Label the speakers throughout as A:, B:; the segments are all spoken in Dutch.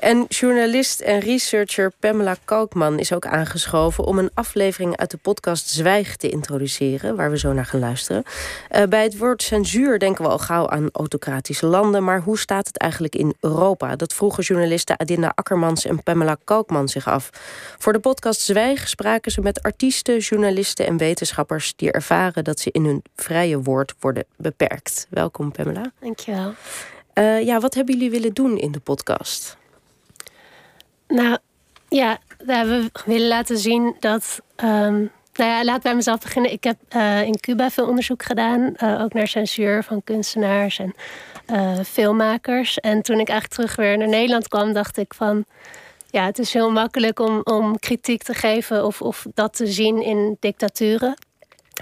A: En journalist en researcher Pamela Kalkman is ook aangeschoven om een aflevering uit de podcast Zwijg te introduceren, waar we zo naar gaan luisteren. Uh, bij het woord censuur denken we al gauw aan autocratische landen, maar hoe staat het eigenlijk in Europa? Dat vroegen journalisten Adinda Akkermans en Pamela Kalkman zich af. Voor de podcast Zwijg spraken ze met artiesten, journalisten en wetenschappers die ervaren dat ze in hun vrije woord worden beperkt. Welkom, Pamela.
B: Dankjewel.
A: Uh, ja, wat hebben jullie willen doen in de podcast?
B: Nou ja, we willen laten zien dat. Um, nou ja, laat bij mezelf beginnen. Ik heb uh, in Cuba veel onderzoek gedaan, uh, ook naar censuur van kunstenaars en filmmakers. En toen ik eigenlijk terug weer naar Nederland kwam, dacht ik van. Ja, het is heel makkelijk om, om kritiek te geven of, of dat te zien in dictaturen.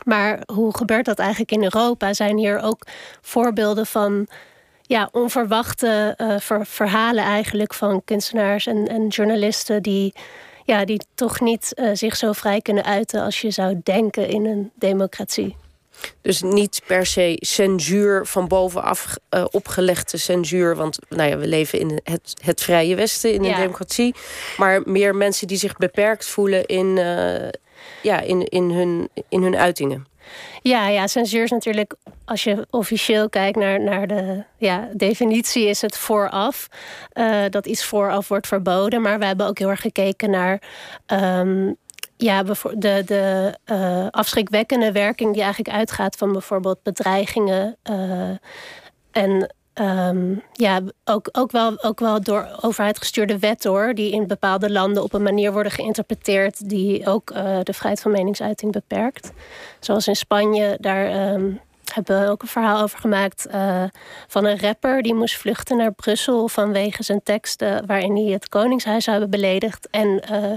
B: Maar hoe gebeurt dat eigenlijk in Europa? Zijn hier ook voorbeelden van ja, onverwachte uh, verhalen eigenlijk van kunstenaars en, en journalisten die, ja, die toch niet uh, zich zo vrij kunnen uiten als je zou denken in een democratie.
A: Dus niet per se censuur van bovenaf uh, opgelegde censuur. Want nou ja, we leven in het, het Vrije Westen, in een democratie. Maar meer mensen die zich beperkt voelen in, ja, in, in, hun, in hun uitingen.
B: Ja, ja, censuur is natuurlijk, als je officieel kijkt naar, naar de ja, definitie, is het vooraf. Uh, dat iets vooraf wordt verboden. Maar we hebben ook heel erg gekeken naar. Um, ja, de, de uh, afschrikwekkende werking die eigenlijk uitgaat van bijvoorbeeld bedreigingen. Uh, en Um, ja, ook, ook, wel, ook wel door overheid gestuurde wetten hoor, die in bepaalde landen op een manier worden geïnterpreteerd die ook uh, de vrijheid van meningsuiting beperkt. Zoals in Spanje, daar um, hebben we ook een verhaal over gemaakt uh, van een rapper die moest vluchten naar Brussel vanwege zijn teksten waarin hij het Koningshuis zou hebben beledigd en uh,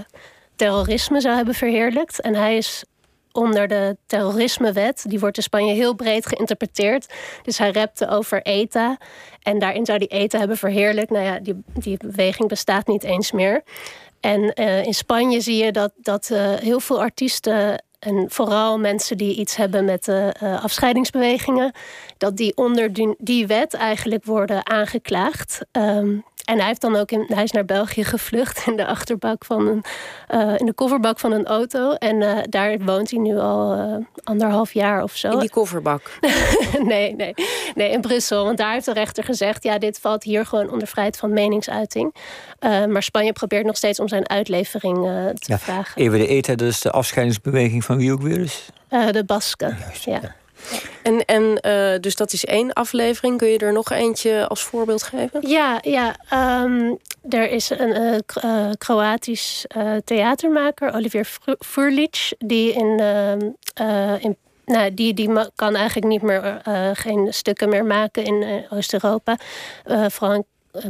B: terrorisme zou hebben verheerlijkt. En hij is onder de terrorismewet. Die wordt in Spanje heel breed geïnterpreteerd. Dus hij repte over ETA. En daarin zou die ETA hebben verheerlijkt. Nou ja, die, die beweging bestaat niet eens meer. En uh, in Spanje zie je dat, dat uh, heel veel artiesten en vooral mensen die iets hebben met de uh, afscheidingsbewegingen, dat die onder die, die wet eigenlijk worden aangeklaagd. Um, en hij, heeft dan ook in, hij is naar België gevlucht in de achterbak van een, uh, in de kofferbak van een auto. En uh, daar woont hij nu al uh, anderhalf jaar of zo.
A: In die kofferbak?
B: nee, nee, nee, in Brussel. Want daar heeft de rechter gezegd: ja, dit valt hier gewoon onder vrijheid van meningsuiting. maar Spanje probeert nog steeds om zijn uitlevering te ja, vragen.
C: Even de ETA, dus de afscheidingsbeweging van wie ook weer is?
B: de Basken. ja. ja.
A: En, en uh, dus dat is één aflevering. Kun je er nog eentje als voorbeeld geven?
B: Ja, ja. Um, er is een uh, Kroatisch uh, theatermaker, Olivier Furlic, die in, ehm, in nou, die, die kan eigenlijk niet meer geen stukken meer maken in Oost-Europa.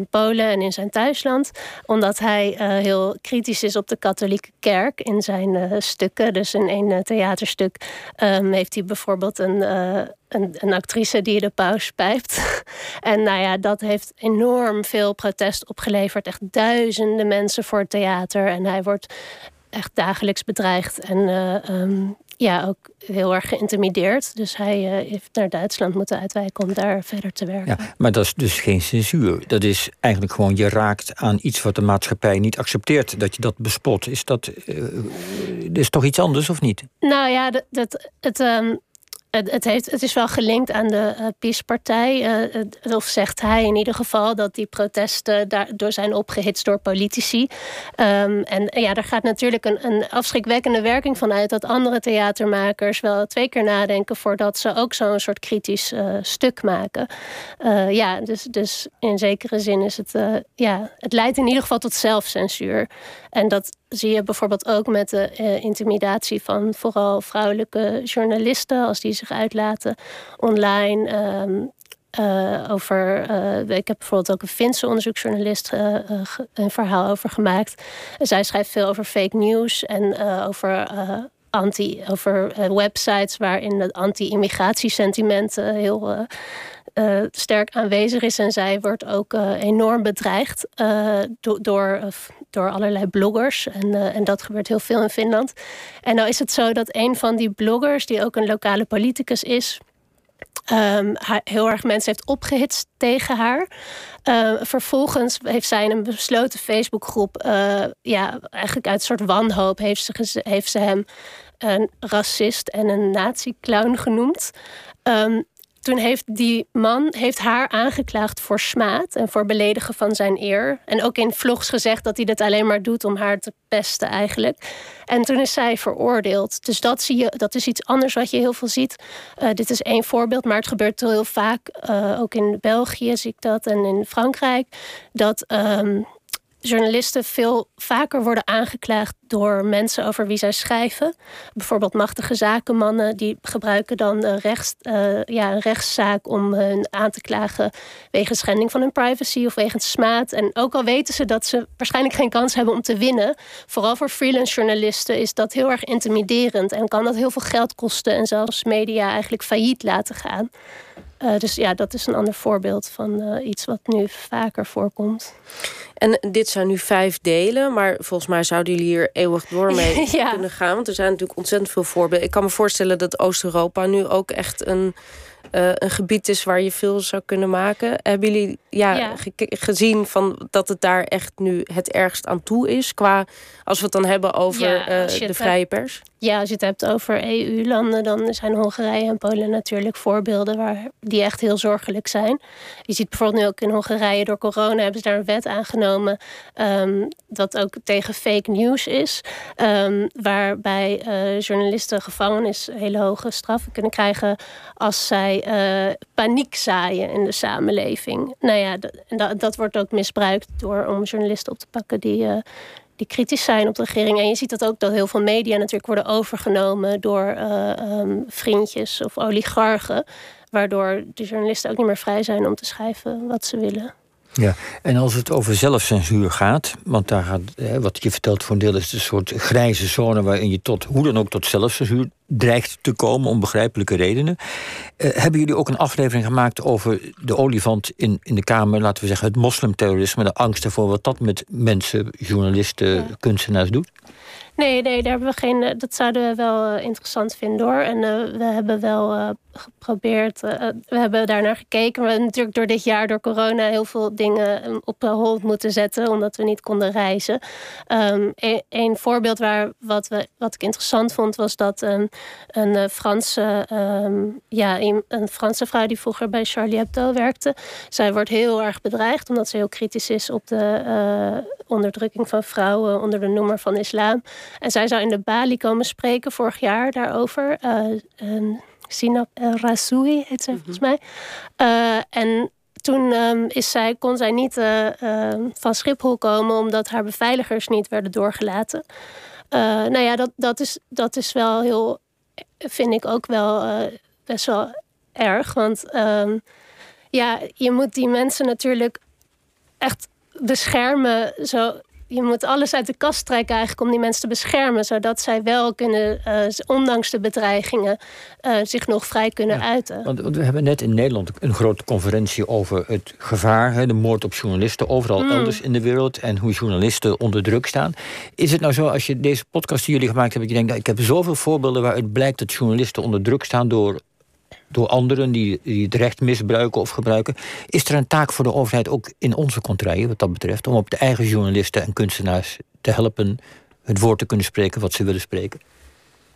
B: Polen en in zijn thuisland. Omdat hij uh, heel kritisch is op de katholieke kerk in zijn uh, stukken. Dus in een uh, theaterstuk um, heeft hij bijvoorbeeld een, een, een, actrice die de paus pijpt. en nou ja, dat heeft enorm veel protest opgeleverd. Echt duizenden mensen voor het theater. En hij wordt echt dagelijks bedreigd. En um, ja, ook heel erg geïntimideerd. Dus hij uh, heeft naar Duitsland moeten uitwijken om daar verder te werken.
C: Ja, maar dat is dus geen censuur. Dat is eigenlijk gewoon je raakt aan iets wat de maatschappij niet accepteert. Dat je dat bespot. Is dat uh, is toch iets anders of niet?
B: Nou ja, dat, dat het. Um, het, het, heeft, het is wel gelinkt aan de uh, PiS-partij. Uh, of zegt hij in ieder geval dat die protesten daardoor zijn opgehitst door politici. Um, en ja, daar gaat natuurlijk een, een afschrikwekkende werking van uit dat andere theatermakers wel twee keer nadenken voordat ze ook zo'n soort kritisch uh, stuk maken. ja, dus, dus in zekere zin is het. ja, het leidt in ieder geval tot zelfcensuur. En dat zie je bijvoorbeeld ook met de uh, intimidatie van vooral vrouwelijke journalisten als die zich uitlaten online. Um, uh, over, uh, ik heb bijvoorbeeld ook een Finse onderzoeksjournalist een verhaal over gemaakt. zij schrijft veel over fake news en over anti, over websites waarin het anti-immigratiesentiment heel uh, sterk aanwezig is. En zij wordt ook enorm bedreigd do door, door allerlei bloggers. En, en dat gebeurt heel veel in Finland. En nou is het zo dat een van die bloggers, die ook een lokale politicus is. Um, heel erg mensen heeft opgehitst tegen haar. Uh, vervolgens heeft zij in een besloten Facebookgroep, uh, ja, eigenlijk uit een soort wanhoop, heeft ze, heeft ze hem een racist en een nazi-clown genoemd. Um, toen heeft die man heeft haar aangeklaagd voor smaad en voor beledigen van zijn eer. En ook in vlogs gezegd dat hij dit alleen maar doet om haar te pesten eigenlijk. En toen is zij veroordeeld. Dus dat, zie je, dat is iets anders wat je heel veel ziet. Uh, dit is één voorbeeld, maar het gebeurt heel vaak. Uh, ook in België zie ik dat en in Frankrijk. Dat um, journalisten veel vaker worden aangeklaagd door mensen over wie zij schrijven. Bijvoorbeeld machtige zakenmannen die gebruiken dan rechts, uh, ja, een rechtszaak om hun aan te klagen wegens schending van hun privacy of wegens smaad. En ook al weten ze dat ze waarschijnlijk geen kans hebben om te winnen, vooral voor freelance journalisten is dat heel erg intimiderend en kan dat heel veel geld kosten en zelfs media eigenlijk failliet laten gaan. Uh, dus ja, dat is een ander voorbeeld van uh, iets wat nu vaker voorkomt.
A: En dit zijn nu vijf delen, maar volgens mij zouden jullie hier eeuwig door mee ja. kunnen gaan. Want er zijn natuurlijk ontzettend veel voorbeelden. Ik kan me voorstellen dat Oost-Europa nu ook echt een uh, een gebied is waar je veel zou kunnen maken. Hebben jullie ja, ja. gezien van dat het daar echt nu het ergst aan toe is? Qua als we het dan hebben over ja, de vrije pers?
B: Ja, als je het hebt over EU-landen, dan zijn Hongarije en Polen natuurlijk voorbeelden waar die echt heel zorgelijk zijn. Je ziet bijvoorbeeld nu ook in Hongarije door corona hebben ze daar een wet aangenomen um, dat ook tegen fake news is. Um, waarbij uh, journalisten gevangenis hele hoge straffen kunnen krijgen als zij uh, paniek zaaien in de samenleving. Nou ja, dat, dat wordt ook misbruikt door om journalisten op te pakken die, uh, die kritisch zijn op de regering. En je ziet dat ook dat heel veel media natuurlijk worden overgenomen door uh, um, vriendjes of oligarchen. Waardoor de journalisten ook niet meer vrij zijn om te schrijven wat ze willen.
C: Ja, en als het over zelfcensuur gaat, want daar gaat, wat je vertelt voor een deel is een soort grijze zone waarin je tot hoe dan ook tot zelfcensuur dreigt te komen om begrijpelijke redenen. Uh, hebben jullie ook een aflevering gemaakt over de olifant in, in de Kamer, laten we zeggen het moslimterrorisme, de angst ervoor wat dat met mensen, journalisten, ja. kunstenaars doet?
B: Nee, nee, daar hebben we geen. Eh, dat zouden we wel uh, interessant vinden hoor. En uh, we hebben wel geprobeerd. we hebben daar naar gekeken. We hebben natuurlijk door dit jaar, door corona, heel veel dingen op hold moeten zetten. Omdat we niet konden reizen. Um, een, een, voorbeeld waar wat, we, wat ik interessant vond, was dat um, een Franse, ja, een, een, Franse vrouw die vroeger bij Charlie Hebdo werkte. Zij wordt heel erg bedreigd omdat ze heel kritisch is op de onderdrukking van vrouwen onder de noemer van islam. En zij zou in de Bali komen spreken vorig jaar daarover. Uh, Sinap El Rasoui heet ze mm -hmm. volgens mij. Uh, en toen um, is zij, kon zij niet uh, uh, van Schiphol komen omdat haar beveiligers niet werden doorgelaten. nou ja, dat, dat, is, dat is wel heel, vind ik ook wel best wel erg. Want um, ja, je moet die mensen natuurlijk echt beschermen. Zo, je moet alles uit de kast trekken eigenlijk om die mensen te beschermen. Zodat zij wel kunnen, uh, ondanks de bedreigingen, uh, zich nog vrij kunnen ja, uiten.
C: Want, want, we hebben net in Nederland een grote conferentie over het gevaar, hè, de moord op journalisten, overal mm. elders in de wereld. En hoe journalisten onder druk staan. Is het nou zo, als je deze podcast die jullie gemaakt hebben, dat je denkt, nou, ik heb zoveel voorbeelden waaruit blijkt dat journalisten onder druk staan door door anderen die, die het recht misbruiken of gebruiken. Is er een taak voor de overheid ook in onze contraien wat dat betreft, om op de eigen journalisten en kunstenaars te helpen het woord te kunnen spreken wat ze willen spreken?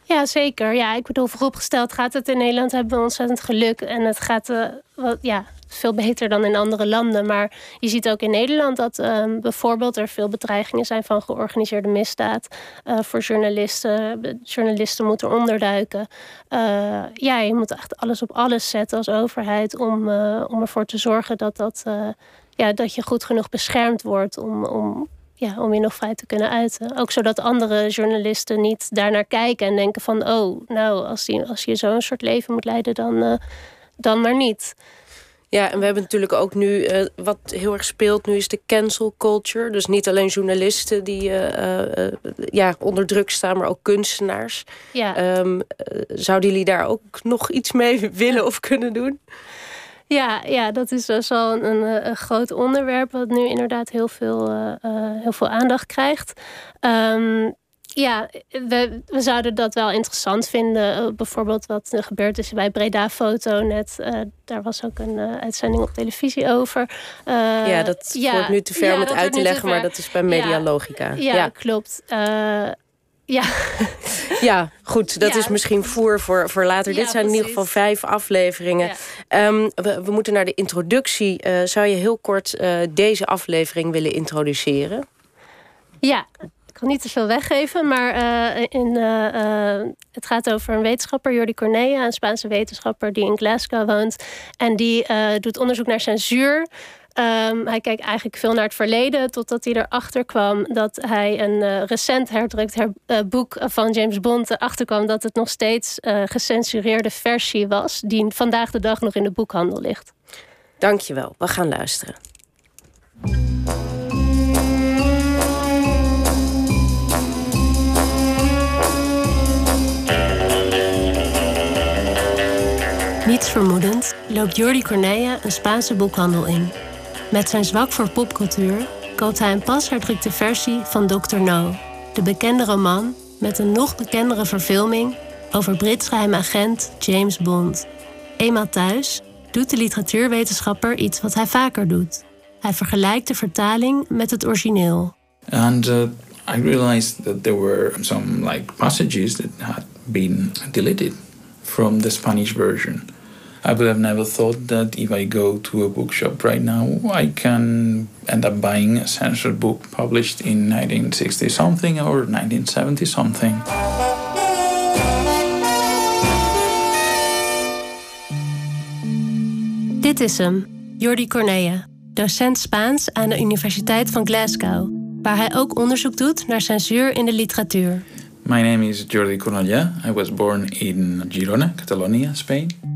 B: Ja, zeker. Ja, ik bedoel, vooropgesteld gaat het in Nederland hebben we ontzettend geluk. En het gaat uh, wat, ja, veel beter dan in andere landen. Maar je ziet ook in Nederland dat um, bijvoorbeeld er veel bedreigingen zijn van georganiseerde misdaad. Uh, voor journalisten. Journalisten moeten onderduiken. Uh, ja, je moet echt alles op alles zetten als overheid om, om ervoor te zorgen dat, dat, ja, dat je goed genoeg beschermd wordt om, om ja, om je nog vrij te kunnen uiten. Ook zodat andere journalisten niet daarnaar kijken en denken van... oh, nou, als, die, als je zo'n soort leven moet leiden, dan, dan maar niet.
A: Ja, en we hebben natuurlijk ook nu, uh, wat heel erg speelt nu, is de cancel culture. Dus niet alleen journalisten die uh, ja, onder druk staan, maar ook kunstenaars. Ja. Um, zouden jullie daar ook nog iets mee willen of kunnen doen?
B: Ja, ja, dat is dus al een, een, een, groot onderwerp wat nu inderdaad heel veel, uh, heel veel aandacht krijgt. Um,
D: ja, we, we zouden dat wel interessant vinden. Eh, bijvoorbeeld wat er gebeurd is bij Breda Foto net. Uh, daar was ook een uh, uitzending op televisie over.
A: ja, dat ja, wordt nu te ver om het uit te leggen, maar dat is bij Media Logica.
D: Ja, ja. klopt. Ja.
A: ja, goed. Dat is misschien voer voor, voor later. Dit zijn in ieder geval vijf afleveringen. Um, we, we, moeten naar de introductie. Zou je heel kort deze aflevering willen introduceren?
D: Ja, ik kan niet te veel weggeven, maar uh, in, het gaat over een wetenschapper, Jordi Cornea, een Spaanse wetenschapper die in Glasgow woont. En die doet onderzoek naar censuur. Um, hij kijkt eigenlijk veel naar het verleden, totdat hij erachter kwam dat hij een recent herdrukt her, boek van James Bond erachter kwam dat het nog steeds uh, gecensureerde versie was, die vandaag de dag nog in de boekhandel ligt.
A: Dankjewel, we gaan luisteren.
D: Niets vermoedend loopt Jordi Corneia een Spaanse boekhandel in. Met zijn zwak voor popcultuur koopt hij een pas herdrukte versie van Dr. No, de bekende roman met een nog bekendere verfilming over Brits agent James Bond. Eenmaal thuis doet de literatuurwetenschapper iets wat hij vaker doet. Hij vergelijkt de vertaling met het origineel.
E: And uh, I realized that there were some like passages that had been deleted from the Spanish version. I would have never thought that if I go to a bookshop right now, I can end up buying a censored book published in 1960 something or 1970 something.
D: Dit is hem, Jordi Cornea, docent Spaans aan de Universiteit van Glasgow, waar hij ook onderzoek doet naar censuur in de literatuur.
E: My name is Jordi Cornellà. I was born in Girona, Catalonia, Spain.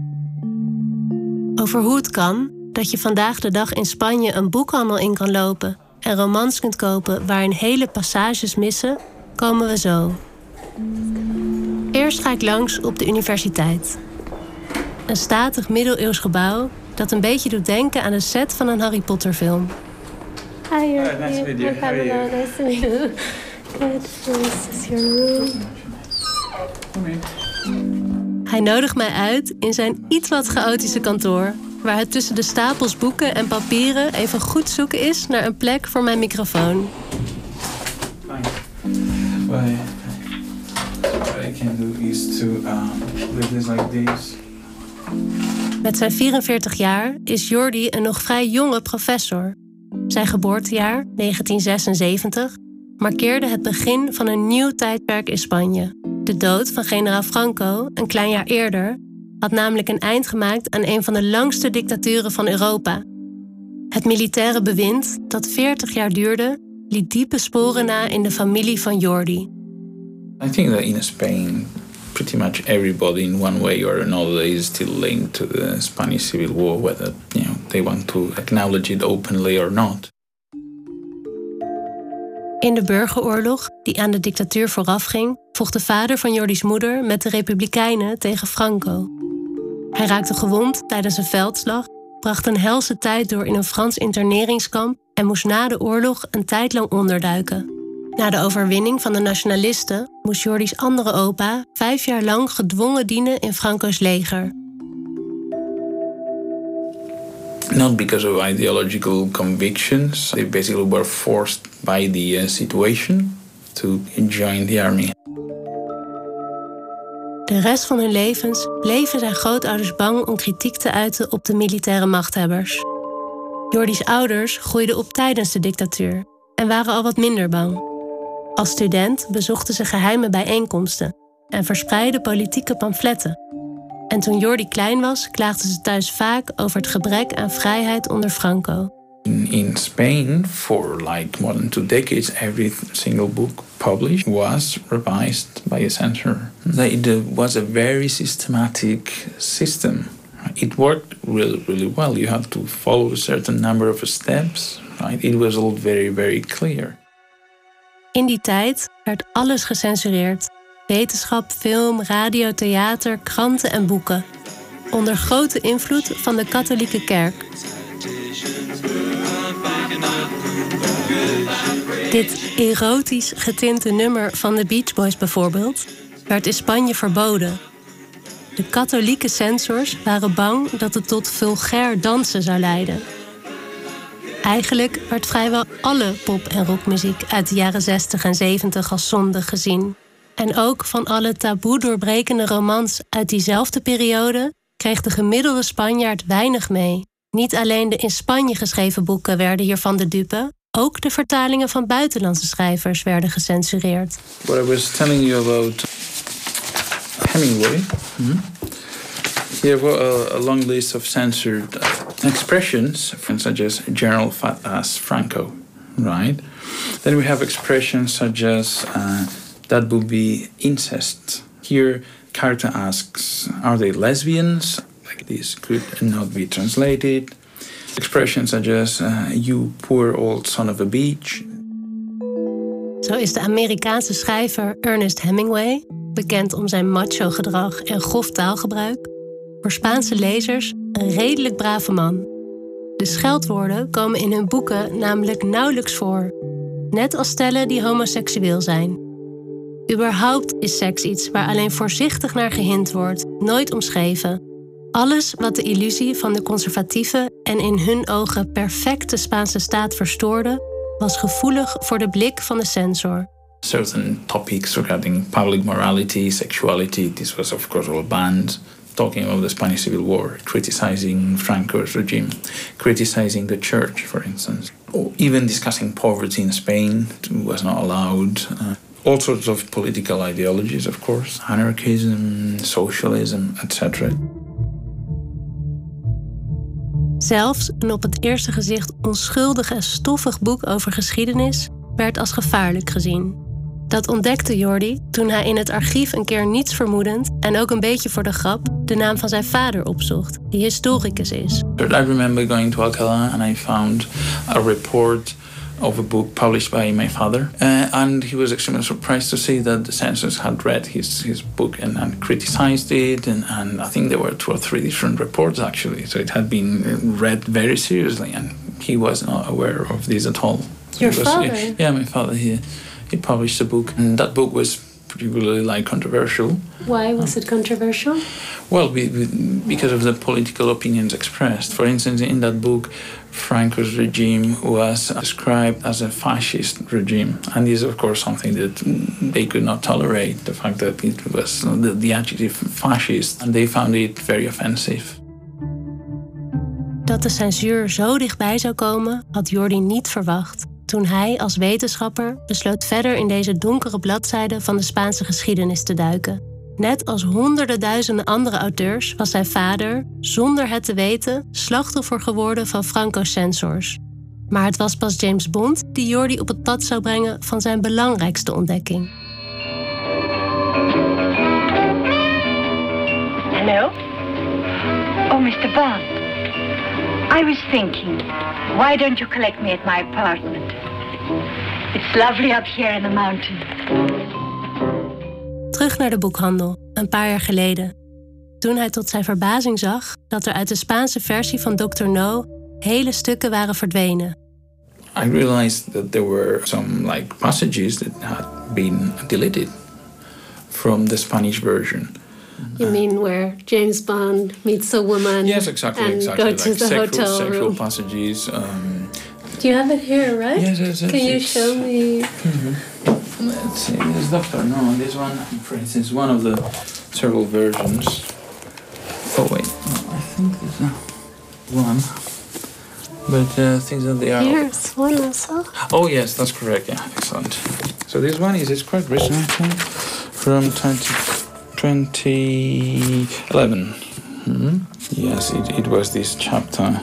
D: Over hoe het kan dat je vandaag de dag in Spanje een boekhandel in kan lopen en romans kunt kopen waarin hele passages missen, komen we zo. Eerst ga ik langs op de universiteit. Een statig middeleeuws gebouw dat een beetje doet denken aan de set van een Harry Potter film.
E: Hi, nice to meet you. How Nice to meet you.
D: this is your room. Hij nodigt mij uit in zijn iets wat chaotische kantoor, waar het tussen de stapels boeken en papieren even goed zoeken is naar een plek voor mijn microfoon. What I can do is to um, like this. Met zijn 44 jaar is Jordi een nog vrij jonge professor. Zijn geboortejaar, 1976, markeerde het begin van een nieuw tijdperk in Spanje. De dood van generaal Franco, een klein jaar eerder, had namelijk een eind gemaakt aan een van de langste dictaturen van Europa. Het militaire bewind, dat 40 jaar duurde, liet diepe sporen na in de familie van Jordi.
E: I think that in Spain, pretty much everybody in one way or another is still linked to the Spanish Civil War, whether you know, they want to acknowledge it openly or not.
D: In de burgeroorlog, die aan de dictatuur voorafging, vocht de vader van Jordi's moeder met de Republikeinen tegen Franco. Hij raakte gewond tijdens een veldslag, bracht een helse tijd door in een Frans interneringskamp en moest na de oorlog een tijd lang onderduiken. Na de overwinning van de nationalisten moest Jordi's andere opa vijf jaar lang gedwongen dienen in Franco's leger.
E: Not because of ideological convictions, they basically were forced by the uh, situation to join the army.
D: De rest van hun levens bleven zijn grootouders bang om kritiek te uiten op de militaire machthebbers. Jordi's ouders groeiden op tijdens de dictatuur en waren al wat minder bang. Als student bezochten ze geheime bijeenkomsten en verspreidden politieke pamfletten. En toen Jordi klein was, klaagden ze thuis vaak over het gebrek aan vrijheid onder Franco.
E: In, in Spain, for like more than two decades, every single book published was revised by a censor. It was a very systematic system. It worked really, really well. You had to follow a certain number of steps. Right? It was all very, very clear.
D: In die tijd werd alles gecensureerd. Wetenschap, film, radio, theater, kranten en boeken. Onder grote invloed van de katholieke kerk. Dit erotisch getinte nummer van de Beach Boys bijvoorbeeld werd in Spanje verboden. De katholieke censors waren bang dat het tot vulgair dansen zou leiden. Eigenlijk werd vrijwel alle pop- en rockmuziek uit de jaren 60 en 70 als zonde gezien. En ook van alle taboe doorbrekende romans uit diezelfde periode kreeg de gemiddelde Spanjaard weinig mee. Niet alleen de in Spanje geschreven boeken werden hiervan de dupe, ook de vertalingen van buitenlandse schrijvers werden gecensureerd.
E: What I was telling you about Hemingway. Hmm? Here were a, a, long list of censored expressions, such as General Fat Ass Franco, right? Then we have expressions such as uh, that would be incest. Here, character asks, are they lesbians? Like this could not be translated. Expressions such as, uh, you poor old son of a beach.
D: Zo is de Amerikaanse schrijver Ernest Hemingway, bekend om zijn macho gedrag en grof taalgebruik, voor Spaanse lezers een redelijk brave man. De scheldwoorden komen in hun boeken namelijk nauwelijks voor, net als stellen die homoseksueel zijn. Überhaupt is seks iets waar alleen voorzichtig naar gehind wordt, nooit omschreven. Alles wat de illusie van de conservatieve en in hun ogen perfecte Spaanse staat verstoorde, was gevoelig voor de blik van de censor.
E: Certain topics regarding public morality, sexuality, this was of course all banned. Talking about the Spanish Civil War, criticizing Franco's regime, criticizing the church, for instance, or even discussing poverty in Spain was not allowed. Uh, all sorts of political ideologies, of course, anarchism, socialism, etc.
D: Zelfs een op het eerste gezicht onschuldig en stoffig boek over geschiedenis werd als gevaarlijk gezien. Dat ontdekte Jordi toen hij in het archief een keer niets vermoedend en ook een beetje voor de grap de naam van zijn vader opzocht, die historicus is.
E: I remember going to Alcalá and I found a report of a book published by my father. Uh, and he was extremely surprised to see that the censors had read his, his book and, and criticized it. And, and I think there were two or three different reports actually. So it had been read very seriously, and he was not aware of this at all.
D: Your
E: was,
D: father?
E: Yeah, my father. He, he published a book, and that book was particularly like controversial.
D: Why was it controversial?
E: Well, we, we, because of the political opinions expressed. For instance, in that book, Franco's regime was described as a fascist regime, and this is, of course, something that they could not tolerate. The fact that it was the, the adjective fascist, and they found it very offensive.
D: Dat de censuur zo dichtbij zou komen, had Jordi niet verwacht. toen hij als wetenschapper besloot verder in deze donkere bladzijden van de Spaanse geschiedenis te duiken. Net als honderden duizenden andere auteurs was zijn vader, zonder het te weten, slachtoffer geworden van Franco-censors. Maar het was pas James Bond die Jordi op het pad zou brengen van zijn belangrijkste ontdekking.
F: Hallo? Oh, Mr. Bond. I was thinking, why don't you collect me at my apartment? It's lovely up here in the mountain.
D: Terug naar de boekhandel, een paar jaar geleden. Toen hij tot zijn verbazing zag dat er uit de Spaanse versie van Dr. No hele stukken waren verdwenen.
E: I realized that there were some like passages that had been deleted from the Spanish version.
D: You mean where James Bond meets a woman?
E: Yes, exactly,
D: and
E: exactly.
D: Go
E: like
D: to the
E: sexual,
D: hotel
E: sexual
D: room.
E: passages. Um,
D: Do you have it here, right?
E: yes, yes, yes.
D: Can you show me?
E: Let's see, this Doctor No, this one, for instance, one of the several versions. Oh wait, no, I think there's one. But uh, things that they are.
D: Here's one also.
E: Oh yes, that's correct. Yeah, excellent. So this one is it's quite recent, I think, from 20, 2011. Hmm? Yes, it, it was this chapter,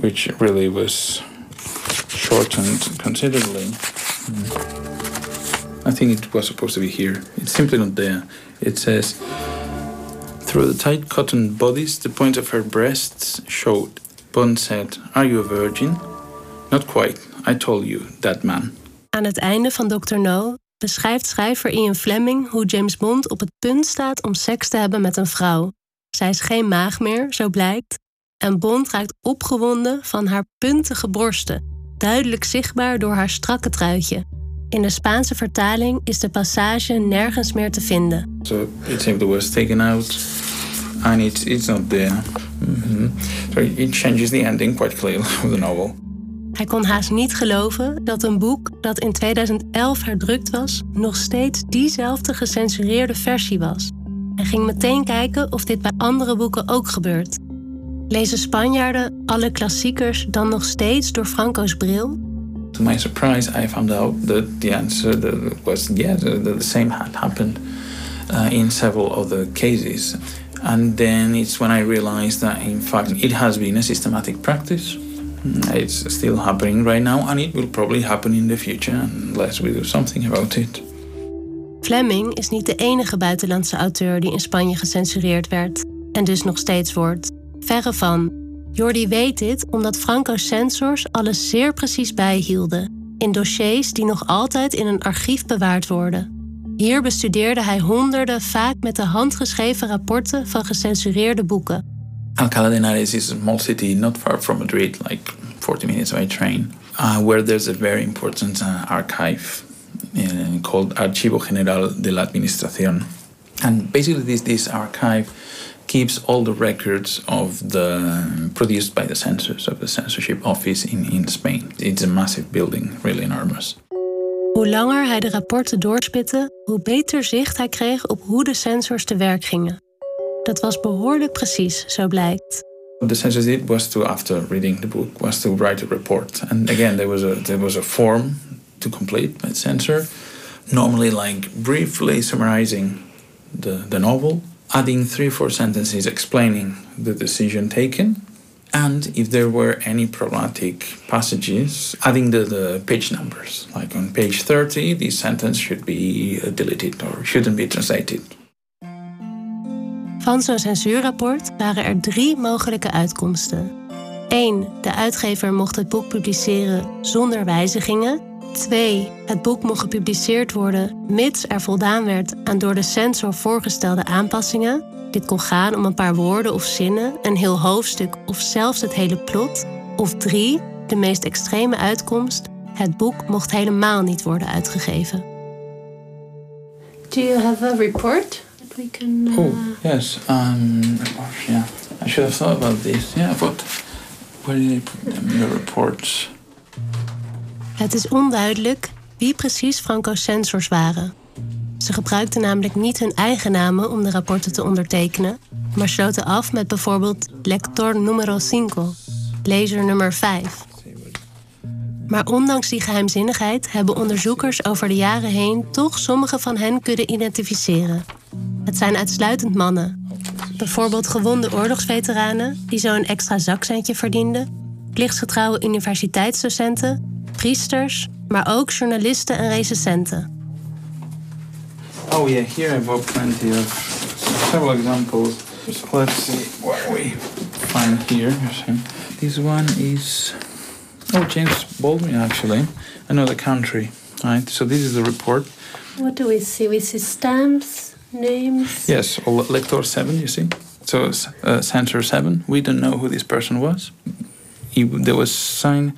E: which really was shortened considerably. Hmm. I think it was supposed to be here. It's simply not there. It says, through the tight cotton bodice, the point of her breasts showed. Bond said, Are you a virgin? Not quite. I told you, that man.
D: Aan het einde van Dr. No beschrijft schrijver Ian Fleming hoe James Bond op het punt staat om seks te hebben met een vrouw. Zij is geen maag meer, zo blijkt, en Bond raakt opgewonden van haar puntige borsten. duidelijk zichtbaar door haar strakke truitje. In de Spaanse vertaling is de passage nergens meer te vinden.
E: So it was taken out and it's, it's not there. Mm -hmm. So it changes the ending quite clearly of the novel.
D: Hij kon haast niet geloven dat een boek dat in 2011 herdrukt was, nog steeds diezelfde gecensureerde versie was. En ging meteen kijken of dit bij andere boeken ook gebeurt. Lezen Spanjaarden alle klassiekers dan nog steeds door Franco's bril?
E: To my surprise, I found out that the answer was yes, the, same had happened uh, in several other cases. And then it's when I realized that, in fact, it has been a systematic practice. It's still happening right now, and it will probably happen in the future unless we do something about it.
D: Fleming is niet de enige buitenlandse auteur die in Spanje gecensureerd werd en dus nog steeds wordt. Verre van. Jordi weet dit omdat Franco's censors alles zeer precies bijhielden, in dossiers die nog altijd in een archief bewaard worden. Hier bestudeerde hij honderden, vaak met de hand geschreven rapporten van gecensureerde boeken.
E: Alcalá de Henares is a small city not far from Madrid, like 40 minutes by train, uh, where there's a very important uh, archive uh, called Archivo General de la Administración. And basically, this, this archive keeps all the records of the produced by the censors of the censorship office in, in Spain. It's a massive building, really enormous.
D: Hoe langer hij de rapporten doorspitte, hoe beter zicht hij kreeg op hoe de censors te werk gingen. Dat was behoorlijk precies, zo blijkt.
E: What the censors did was to, after reading the book, was to write a report. And again, there was a there was a form to complete by the censor, normally like briefly summarizing the, the novel, adding three or four sentences explaining the decision taken, and if there were any problematic passages, adding the, the page numbers. Like on page 30, this sentence should be deleted or shouldn't be translated.
D: Van zo'n censuurrapport waren er drie mogelijke uitkomsten. 1. De uitgever mocht het boek publiceren zonder wijzigingen. 2. Het boek mocht gepubliceerd worden mits er voldaan werd aan door de censor voorgestelde aanpassingen. Dit kon gaan om een paar woorden of zinnen, een heel hoofdstuk of zelfs het hele plot. Of 3. De meest extreme uitkomst: het boek mocht helemaal niet worden uitgegeven.
A: Do you have a report? we can.
E: Uh... Oh yes. Um. Yeah. I should have thought about this. Yeah, but where did they put them the reports?
D: Het is onduidelijk wie precies Franco's censors waren. Ze gebruikten namelijk niet hun eigen namen om de rapporten te ondertekenen, maar sloten af met bijvoorbeeld lector numero 5, lezer nummer 5. Maar ondanks die geheimzinnigheid hebben onderzoekers over de jaren heen toch sommige van hen kunnen identificeren. Het zijn uitsluitend mannen. Bijvoorbeeld gewonde oorlogsveteranen die zo een extra zakcentje verdienden, plichtsgetrouwe universiteitsdocenten, priesters, maar ook journalisten en recensenten.
E: Oh yeah, here I've got plenty of several examples. Let's see what we find here. This one is oh James Baldwin actually, another country. Right. So this is the report.
A: What do we see? We see stamps, names?
E: Yes, Lector 7, you see? So, uh, Censor 7, we don't know who this person was. He, there was signed,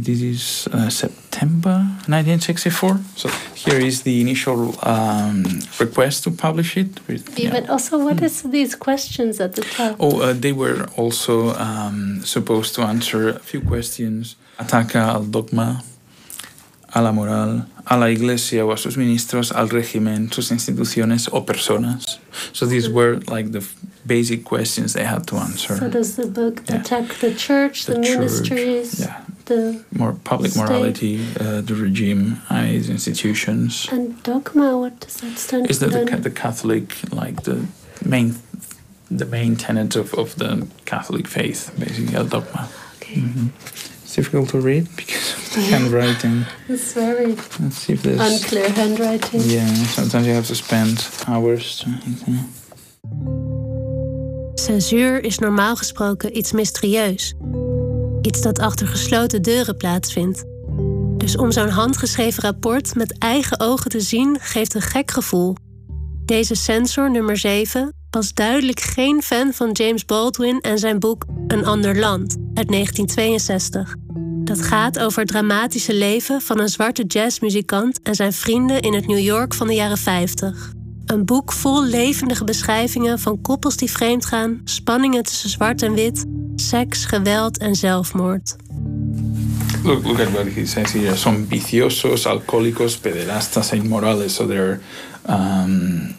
E: this is uh, September 1964. So, here is the initial um, request to publish it.
A: Yeah. But also, what mm. is these questions at the top?
E: Oh, uh, they were also um, supposed to answer a few questions. Ataca al dogma, a la moral, a la iglesia o a sus ministros, al régimen, sus instituciones o personas. So these were like the basic questions they had to answer.
A: So does the book yeah. attack the church, the, the ministries,
E: church, yeah. The more public state? morality, uh, the regime, uh, its institutions.
A: And dogma, what does that stand for?
E: Is that
A: the,
E: the Catholic, like the main, the main tenet of, of the Catholic faith, basically, a dogma.
A: Okay. Mm -hmm.
E: It's difficult to read because of the handwriting.
A: It's very
E: Let's see if there's
A: unclear handwriting.
E: Yeah, sometimes you have to spend hours to.
D: Censuur is normaal gesproken iets mysterieus. Iets dat achter gesloten deuren plaatsvindt. Dus om zo'n handgeschreven rapport met eigen ogen te zien, geeft een gek gevoel. Deze censor, nummer 7, was duidelijk geen fan van James Baldwin en zijn boek Een ander land uit 1962. Dat gaat over het dramatische leven van een zwarte jazzmuzikant en zijn vrienden in het New York van de jaren 50. Een boek vol levendige beschrijvingen van koppels die vreemdgaan, spanningen tussen zwart en wit, seks, geweld en zelfmoord.
E: Look, look at what he says here. Son viciosos, alcohólicos, pederastas, inmorales. So they're, um,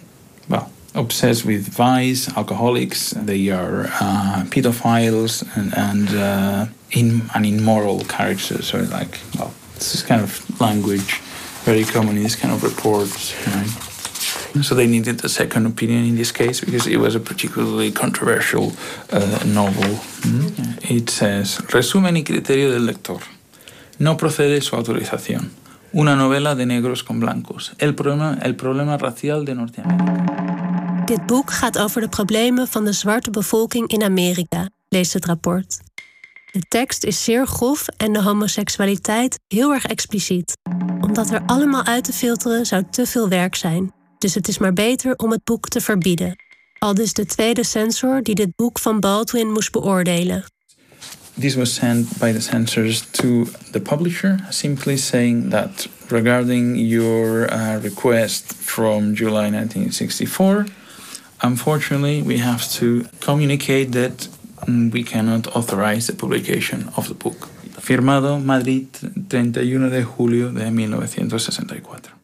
E: well, obsessed with vice, alcoholics. They are uh, pedophiles and, and uh, in, an immoral characters. So like, well, this is kind of language very common in this kind of reports. So they needed a second opinion in this case because it was a particularly controversial uh, novel. Mm? It says, resumen y criterio del lector. No procede su autorización. Una novela de negros con blancos. El problema, el problema racial de Norteamérica.
D: Dit boek gaat over de problemen van de zwarte bevolking in Amerika, leest het rapport. De tekst is zeer grof en de homoseksualiteit heel erg expliciet. Omdat er allemaal uit te filteren zou te veel werk zijn. Dus het is maar beter om het boek te verbieden. Al dus de tweede censor die dit boek van Baldwin moest beoordelen.
E: This was sent by the censors to the publisher, simply saying that regarding your uh, request from July 1964, unfortunately, we have to communicate that we cannot authorize the publication of the book. Firmado Madrid, 31 de julio de 1964.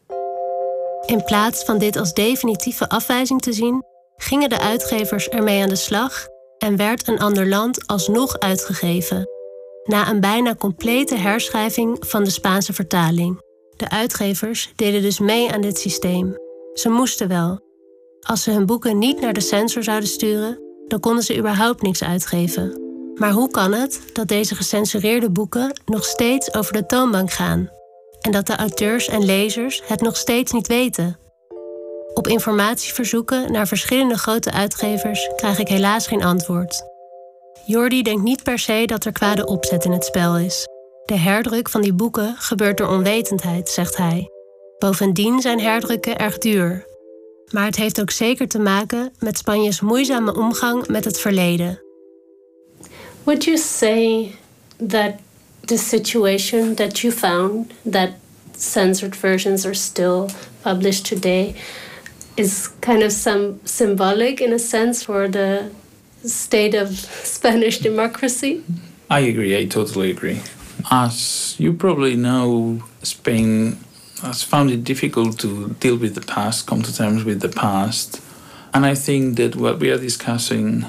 D: In plaats van dit als definitieve afwijzing te zien, gingen de uitgevers ermee aan de slag en werd een ander land alsnog uitgegeven, na een bijna complete herschrijving van de Spaanse vertaling. De uitgevers deden dus mee aan dit systeem. Ze moesten wel. Als ze hun boeken niet naar de censor zouden sturen, dan konden ze überhaupt niks uitgeven. Maar hoe kan het dat deze gecensureerde boeken nog steeds over de toonbank gaan en dat de auteurs en lezers het nog steeds niet weten? Op informatieverzoeken naar verschillende grote uitgevers krijg ik helaas geen antwoord. Jordi denkt niet per se dat er kwade opzet in het spel is. De herdruk van die boeken gebeurt door onwetendheid, zegt hij. Bovendien zijn herdrukken erg duur. Maar het heeft ook zeker te maken met Spanjes moeizame omgang met het verleden.
B: Would you say that the situation that you found that censored versions are still published today is kind of some symbolic in a sense for the state of Spanish democracy?
E: I agree, I totally agree. As you probably know, Spain has found it difficult to deal with the past, come to terms with the past. And I think that what we are discussing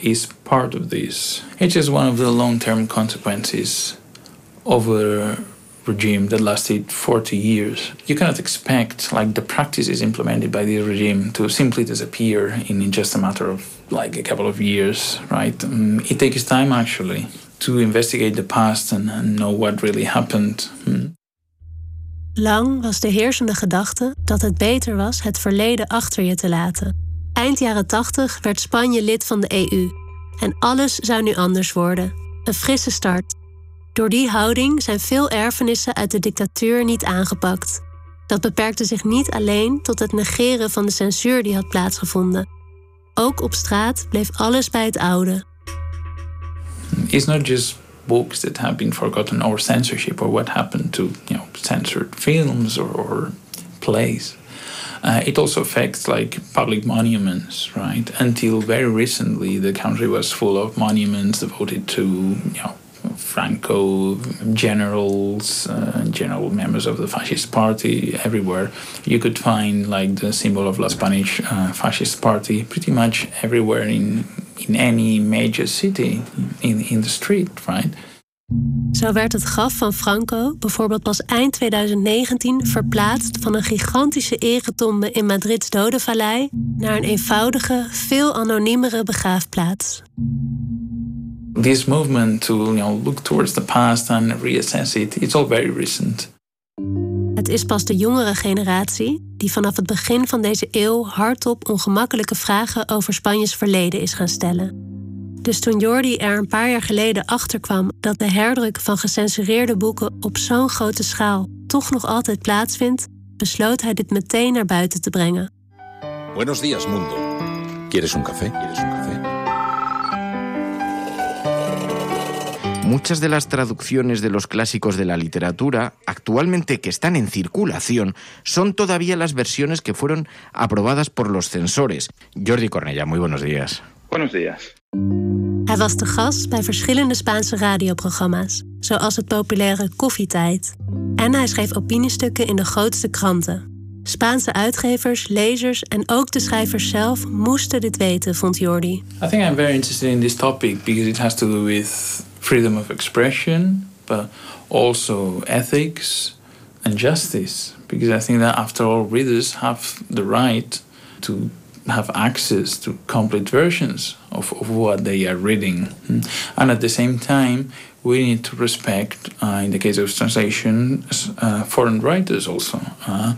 E: is part of this. It's just one of the long term consequences of a regime that lasted 40 years. You cannot expect like the practices implemented by the regime to simply disappear in just a matter of like a couple of years, right? Um, it takes time actually to investigate the past and, know what really happened. Hmm.
D: Lang was de heersende gedachte dat het beter was het verleden achter je te laten. Eind jaren 80 werd Spanje lid van de EU. En alles zou nu anders worden. Een frisse start. Door die houding zijn veel erfenissen uit de dictatuur niet aangepakt. Dat beperkte zich niet alleen tot het negeren van de censuur die had plaatsgevonden. Ook op straat bleef alles bij het oude.
E: It's not just books that have been forgotten or censorship or what happened to you know censored films or, plays. Uh, it also affects like public monuments, right? Until very recently, the country was full of monuments devoted to you know Franco generals, uh, general members of the fascist party everywhere. You could find like the symbol of the Spanish uh, fascist party pretty much everywhere in in any major city in, in the street, right?
D: Zo werd het graf van Franco bijvoorbeeld pas eind 2019 verplaatst van een gigantische eretombe in Madrids Dodenvallei naar een eenvoudige, veel anoniemere begraafplaats.
E: This movement to you know, look towards the past and reassess it, it's all very recent.
D: Het is pas de jongere generatie die vanaf het begin van deze eeuw hardop ongemakkelijke vragen over Spanjes verleden is gaan stellen. Dus toen Jordi er een paar jaar geleden achter kwam dat de herdruk van gecensureerde boeken op zo'n grote schaal toch nog altijd plaatsvindt, besloot hij dit meteen naar buiten te brengen.
G: Buenos días, mundo. ¿Quieres un café? ¿Quieres un café?
H: Muchas de las traducciones de los clásicos de la literatura, actualmente que están en circulación, son todavía las versiones que fueron aprobadas por los censores. Jordi Cornella, muy buenos días.
I: Buenos días.
D: Hij was de gast bij verschillende Spaanse radioprogramma's, zoals het populaire Koffietijd. En hij schreef opiniestukken in de grootste kranten. Spaanse uitgevers, lezers en ook de schrijvers zelf moesten dit weten, vond Jordi.
E: I think I'm very interested in this topic because it has to do with freedom of expression, but also ethics and justice. Because I think that after all, readers have the right to have access to complete versions of, of what they are reading. And at the same time, we need to respect, uh, in the case of translation, uh, foreign writers also. Uh,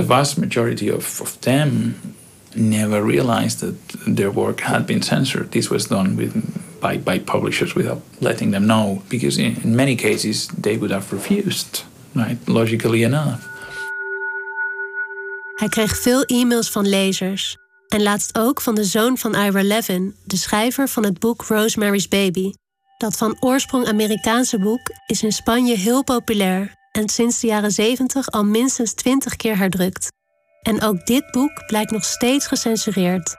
E: the vast majority of, of them never realized that their work had been censored. This was done with, by, by publishers without letting them know, because in, in many cases they would have refused, right? Logically enough.
D: Hij kreeg veel e-mails van lezers. En laatst ook van de zoon van Ira Levin, de schrijver van het boek Rosemary's Baby. Dat van oorsprong Amerikaanse boek is in Spanje heel populair en sinds de jaren 70 al minstens 20 keer herdrukt. En ook dit boek blijkt nog steeds gecensureerd.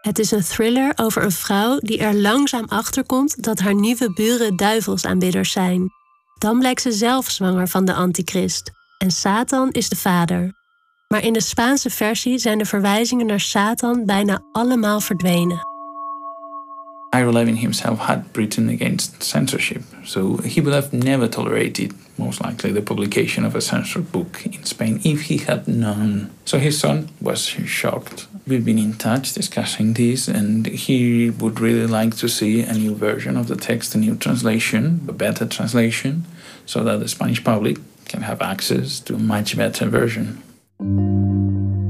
D: Het is een thriller over een vrouw die er langzaam achter komt dat haar nieuwe buren duivelsaanbidders zijn. Dan blijkt ze zelf zwanger van de antichrist en Satan is de vader. Maar in de Spaanse versie zijn de verwijzingen naar Satan bijna allemaal verdwenen.
E: Ira Levin himself had written against censorship, so he would have never tolerated, most likely, the publication of a censored book in Spain if he had known. So his son was shocked. We've been in touch discussing this, and he would really like to see a new version of the text, a new translation, a better translation, so that the Spanish public can have access to a much better version.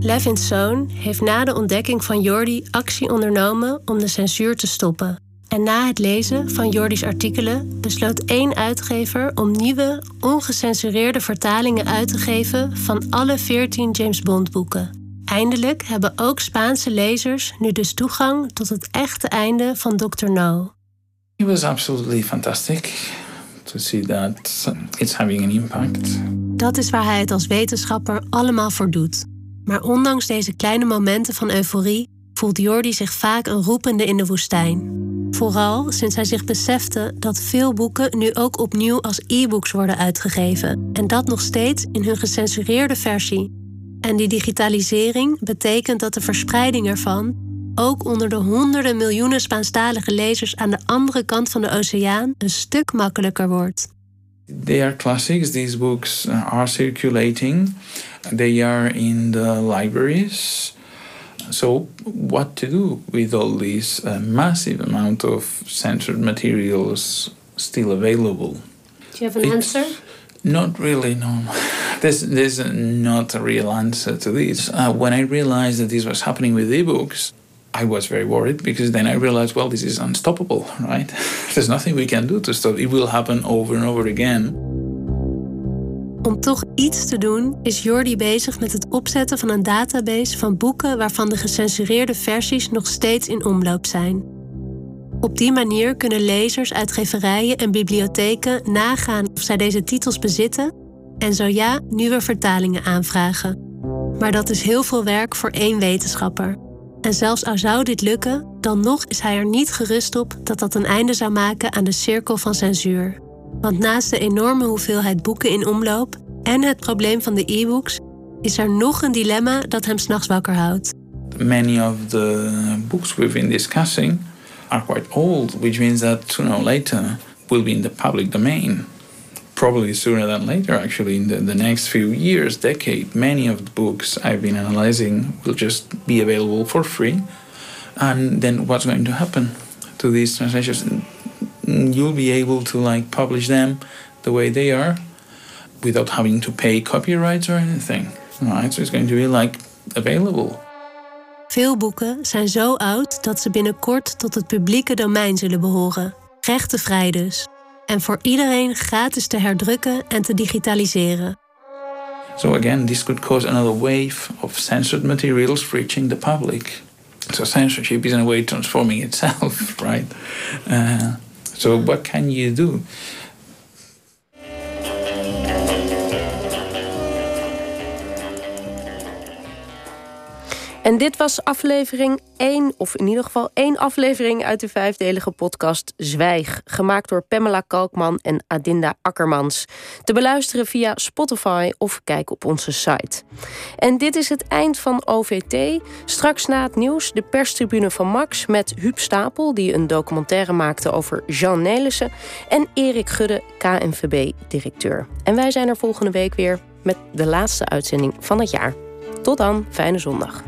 D: Levin's zoon heeft na de ontdekking van Jordi actie ondernomen om de censuur te stoppen. En na het lezen van Jordi's artikelen besloot één uitgever om nieuwe, ongecensureerde vertalingen uit te geven van alle 14 James Bond boeken. Eindelijk hebben ook Spaanse lezers nu dus toegang tot het echte einde van Dr. No.
E: It was absolutely fantastic to see that it's having an impact.
D: Dat is waar hij het als wetenschapper allemaal voor doet. Maar ondanks deze kleine momenten van euforie voelt Jordi zich vaak een roepende in de woestijn. Vooral sinds hij zich besefte dat veel boeken nu ook opnieuw als e-books worden uitgegeven. En dat nog steeds in hun gecensureerde versie. En die digitalisering betekent dat de verspreiding ervan ook onder de honderden miljoenen Spaanstalige lezers aan de andere kant van de oceaan een stuk makkelijker wordt.
E: They are classics. These books are circulating. They are in the libraries. So, what to do with all this uh, massive amount of censored materials still available?
B: Do you have an
E: It's
B: answer?
E: Not really, no. There's, there's not a real answer to this. Uh, when I realized that this was happening with ebooks, I was very worried because then I realized, well, this is unstoppable, right? There's nothing we can do to stop. It will happen over and over again.
D: Om toch iets te doen is Jordi bezig met het opzetten van een database van boeken waarvan de gecensureerde versies nog steeds in omloop zijn. Op die manier kunnen lezers, uitgeverijen en bibliotheken nagaan of zij deze titels bezitten en zo ja, nieuwe vertalingen aanvragen. Maar dat is heel veel werk voor één wetenschapper. En zelfs al zou dit lukken, dan nog is hij er niet gerust op dat dat een einde zou maken aan de cirkel van censuur. Want naast de enorme hoeveelheid boeken in omloop en het probleem van de e-books, is er nog een dilemma dat hem s'nachts wakker houdt.
E: Many of the books we've been discussing are quite old, which means that sooner or later will be in the public domain. Probably sooner than later, actually, in the, the next few years, decade, many of the books I've been analyzing will just be available for free. And then what's going to happen to these translations? You'll be able to like publish them the way they are without having to pay copyrights or anything. Right? So it's going to be like available.
D: Veel boeken zijn zo oud dat ze binnenkort tot het publieke domein zullen behoren. Rechtenvrij dus. En voor iedereen gratis te herdrukken en te digitaliseren.
E: So again, this could cause another wave of censored materials reaching the public. So censorship is in a way transforming itself, right? Uh, So what can you do?
A: En dit was aflevering 1, of in ieder geval één aflevering uit de vijfdelige podcast Zwijg. Gemaakt door Pamela Kalkman en Adinda Akkermans. Te beluisteren via Spotify of kijk op onze site. En dit is het eind van OVT. Straks na het nieuws de perstribune van Max met Huub Stapel, die een documentaire maakte over Jean Nelissen. En Erik Gudde, KNVB-directeur. En wij zijn er volgende week weer met de laatste uitzending van het jaar. Tot dan, fijne zondag.